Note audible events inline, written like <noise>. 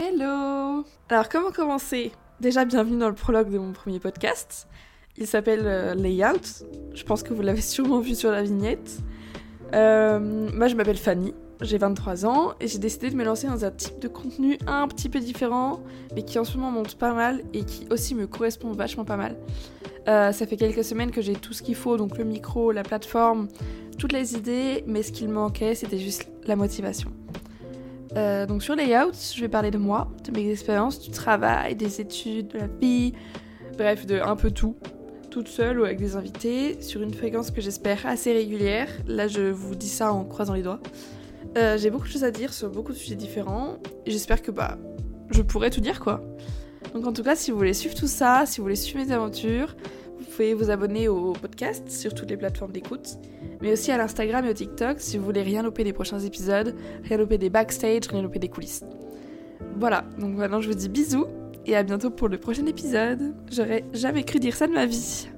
Hello Alors comment commencer? Déjà bienvenue dans le prologue de mon premier podcast. Il s'appelle euh, Layout. Je pense que vous l'avez <laughs> sûrement vu sur la vignette. Euh, moi je m'appelle Fanny, j'ai 23 ans et j'ai décidé de me lancer dans un type de contenu un petit peu différent, mais qui en ce moment monte pas mal et qui aussi me correspond vachement pas mal. Euh, ça fait quelques semaines que j'ai tout ce qu'il faut, donc le micro, la plateforme, toutes les idées, mais ce qui me manquait c'était juste la motivation. Euh, donc sur Layout, je vais parler de moi, de mes expériences, du travail, des études, de la vie, bref, de un peu tout, toute seule ou avec des invités, sur une fréquence que j'espère assez régulière. Là, je vous dis ça en croisant les doigts. Euh, j'ai beaucoup de choses à dire sur beaucoup de sujets différents, et j'espère que bah, je pourrai tout dire quoi. Donc en tout cas, si vous voulez suivre tout ça, si vous voulez suivre mes aventures, pouvez vous abonner au podcast sur toutes les plateformes d'écoute, mais aussi à l'Instagram et au TikTok si vous voulez rien louper des prochains épisodes, rien louper des backstage, rien louper des coulisses. Voilà, donc maintenant je vous dis bisous et à bientôt pour le prochain épisode. J'aurais jamais cru dire ça de ma vie.